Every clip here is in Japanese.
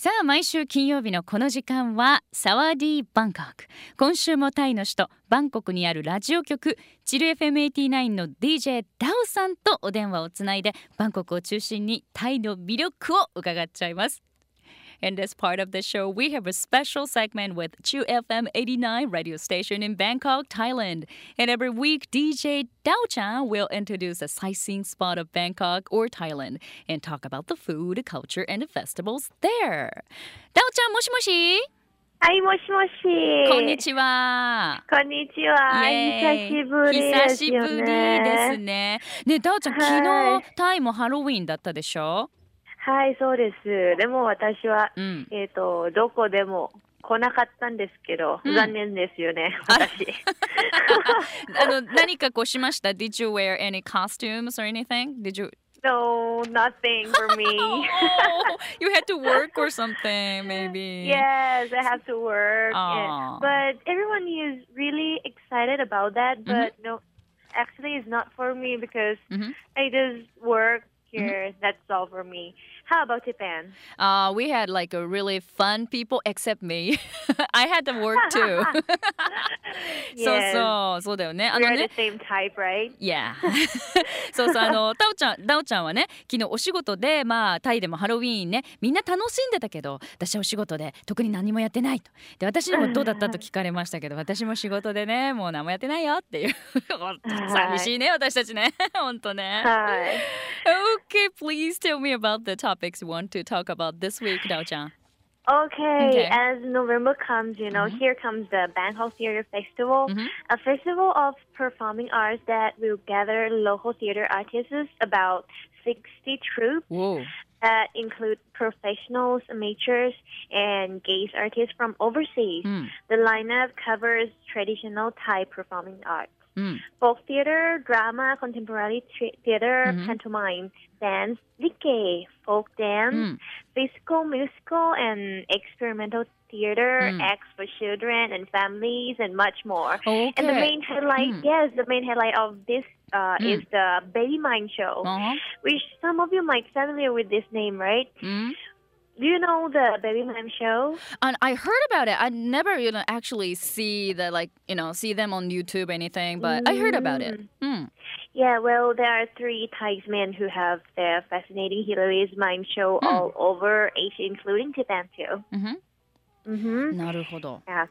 さあ毎週金曜日のこの時間はサワディーバンコク。今週もタイの首都バンコクにあるラジオ局チル FM89 の DJ ダオさんとお電話をつないでバンコクを中心にタイの魅力を伺っちゃいます。In this part of the show, we have a special segment with Chu FM 89 radio station in Bangkok, Thailand. And every week, DJ Dao Chan will introduce a sightseeing spot of Bangkok or Thailand and talk about the food, culture, and the festivals there. Dao Chan, もしもしはい、もしもし。こんにちは。こんにちは。イエーイ久しぶりです久しぶりよね。ですね。ね、ダオちゃん、はい昨日タイもハロウィンだったでしょ はい、そうです。でも私は、うん。えっ、と、どこでも来なかったんですけど、うん残念ですよね、あ私。あの何かこうしました ?Did you wear any costumes or anything? Did you? no, nothing for me. Oh, you had to work or something, maybe. yes, I have to work. Aw. yeah. But everyone is really excited about that, but no, actually it's not for me because Mhm. I just work here. That's for me. How about Japan? Uh, we had like a really fun people except me. I had to work too. そう.そう、そうだよね。あのね the。same type, right? Yeah. そうそうあの タオちゃんダオちゃんはね昨日お仕事でまあタイでもハロウィーンねみんな楽しんでたけど私はお仕事で特に何もやってないとで私にもどうだったと聞かれましたけど私も仕事でねもう何もやってないよっていう寂しいね私たちね本当ね Hi. Okay please please tell me about the topics you want to talk about this week, Dao Chang. Okay, okay, as November comes, you know, mm-hmm. here comes the Bangkok Theater Festival, mm-hmm. a festival of performing arts that will gather local theater artists, about 60 troupes. That include professionals, amateurs, and guest artists from overseas. Mm. The lineup covers traditional Thai performing arts. Mm. folk theater, drama, contemporary theater, mm-hmm. pantomime, dance, lique, folk dance, mm. physical, musical, and experimental theater, mm. acts for children and families, and much more. Okay. And the main highlight, mm. yes, the main highlight of this uh, mm. is the Baby Mind Show, uh-huh. which some of you might familiar with this name, right? うん Do you know the Baby Mime Show? And I heard about it. I never, you know, actually see the like, you know, see them on YouTube or anything, but I heard about it. Mm. Yeah, well, there are three Thai men who have their fascinating hilarious mime show Hmm. all over Asia, including Japan too. hmm Mm-hmm. なるほど。 Yeah.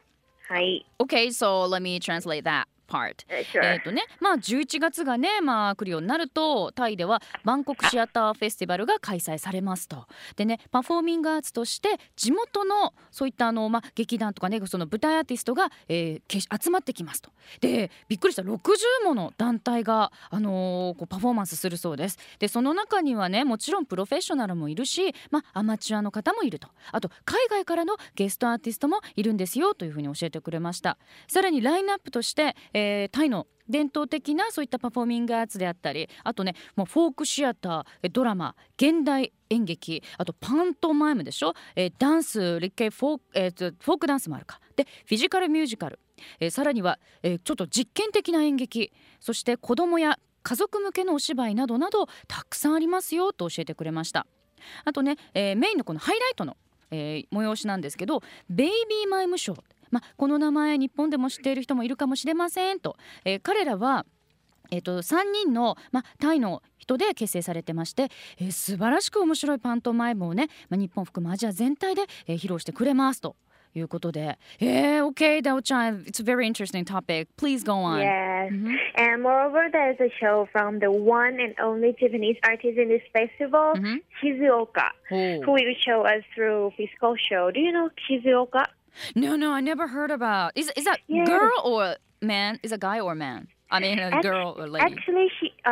Hi. Okay, so let me translate that Part. Uh, sure. えっ、とね、まあ11月がね、まあ来るようになると、タイではバンコクシアターフェスティバルが開催されますと。でね、パフォーミングアーツとして地元のそういったあのまあ劇団とかね、その舞台アーティストが、えー集まってきますと。で、びっくりした60もの団体があのーこうパフォーマンスするそうです。で、その中にはね、もちろんプロフェッショナルもいるし、まあアマチュアの方もいると。あと海外からのゲストアーティストもいるんですよというふうに教えてくれました。さらにラインナップとして、えーえタイの伝統的なそういったパフォーミングアーツであったりあとねもうフォークシアタードラマ現代演劇あとパントマイムでしょ、えーダンス立系フォーク、えーフォークダンスもあるか。でフィジカルミュージカル、えーさらには、えーちょっと実験的な演劇。そして子供や家族向けのお芝居などなどたくさんありますよと教えてくれました。あとね、えーメインのこのハイライトの、えー催しなんですけどベイビーマイムショーまあ、この名前日本でも知っている人もいるかもしれませんと、えー彼らは、えー、と3人の、まあ、タイの人で結成されてまして、えー素晴らしく面白いパントマイムをね、まあ、日本含むアジア全体で、えー披露してくれますということで、えー、OK ダオちゃん It's a very interesting topic Please go on Yes. Mhm. And moreover, there's a show from the one and only Japanese artist in this festival, Mhm. Shizuoka, ほう who will show us through physical show. Do you know Shizuoka? No no I never heard about Is, is that Yes. girl or man? Is a guy or man? I mean a Act- girl or lady Actually, she, uh,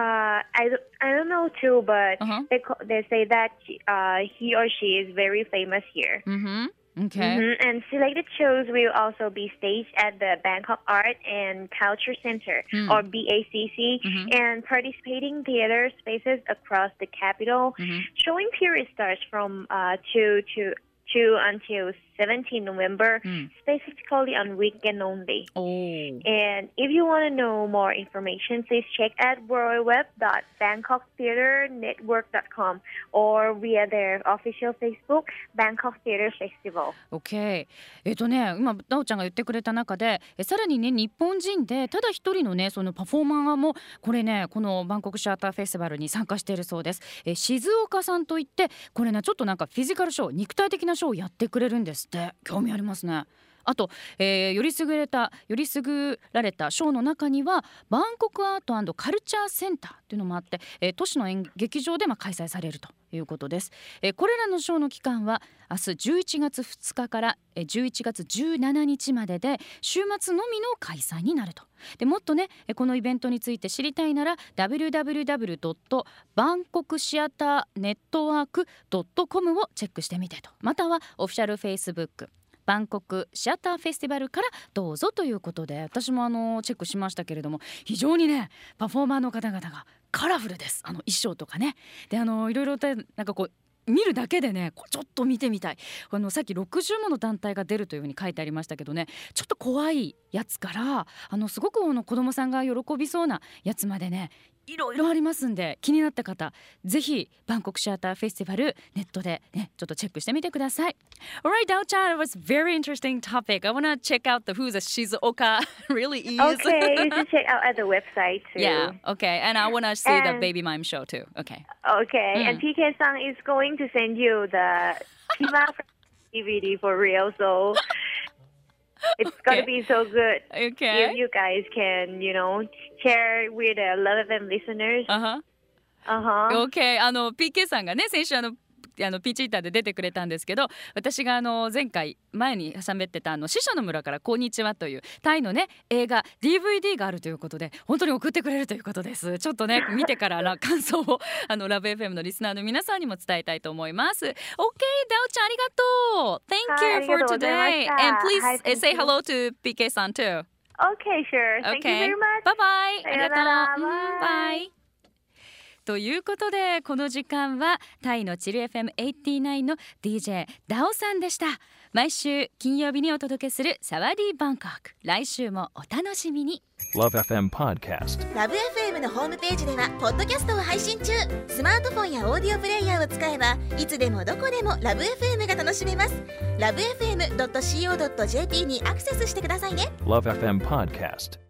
I, don't- I don't know too, but Uh-huh. they, co- they say that she, uh, he or she is very famous here. Mm-hmm Okay Mhm, And selected shows will also be staged at the Bangkok Art and Culture Center, Hmm. or BACC, Mhm. and participating theater spaces across the capital, Mhm. showing period starts from uh, 2 to to until 17 November, うん、specifically on weekend only. おー And if you want to know more information, please check at www.bangkoktheaternetwork.com or via their official Facebook, Bangkok Theater Festival. OK えっ、とね今ダオちゃんが言ってくれた中でえさらにね日本人でただ一人のねそのパフォーマーもこれねこのバンコクシアターフェスティバルに参加しているそうですえ静岡さんといってこれねちょっとなんかフィジカルショー肉体的なショーをやってくれるんですって。興味ありますね。あと、えーより優れたより優られたショーの中にはバンコクアートカルチャーセンターっていうのもあって、えー都市の演劇場でま開催されるということです、えーこれらのショーの期間は明日11月2日から11月17日までで週末のみの開催になると。でもっとねこのイベントについて知りたいなら www.bangkoktheaternetwork.com をチェックしてみてと。またはオフィシャル Facebook バンコクシアターフェスティバルからどうぞということで私もあのチェックしましたけれども非常にねパフォーマーの方々がカラフルです。あの衣装とかね。であのいろいろとなんかこう見るだけでねちょっと見てみたい。あのさっき60もの団体が出るというふうに書いてありましたけどねちょっと怖いやつからあのすごくあの子供さんが喜びそうなやつまでねいろいろありますんで気になった方ぜひバンコクシアターフェスティバルネットでねちょっとチェックしてみてください Alright, Dao-chan, it was very interesting topic. I want to check out the who's a Shizuoka really is. Okay, you should check out at the website too. yeah, okay. And I want to see the And- baby mime show too. Okay. Okay, and PK Sang is going to send you the Pima DVD for real, so it's Okay. gonna be so good. Okay. If you guys can, you know, share with the Love FM listeners. あは Uh huh. OK あの PK さんがね先週あの あのピーチーターで出てくれたんですけど私があの前回前に喋ってたあの死者の村からこんにちはというタイのね映画 DVD があるということで本当に送ってくれるということですちょっとね 見てからな感想をあのラブ FM のリスナーの皆さんにも伝えたいと思います OK ダオちゃんありがとう Thank はい you for today and please eh, say hello to PK さん too Okay, sure. Thank you very much. バイバイ。ありがとう。バイ。ということでこの時間はタイのチル FM89 の DJ ダオさんでした。毎週金曜日にお届けするサワディーバンコク。来週もお楽しみに。Love FM Podcast. ラブ f m のホームページではポッドキャストを配信中。スマートフォンやオーディオプレイヤーを使えばいつでもどこでもラブ f m が楽しめます。ラブ FM.co.jp にアクセスしてくださいね。Love FM Podcast.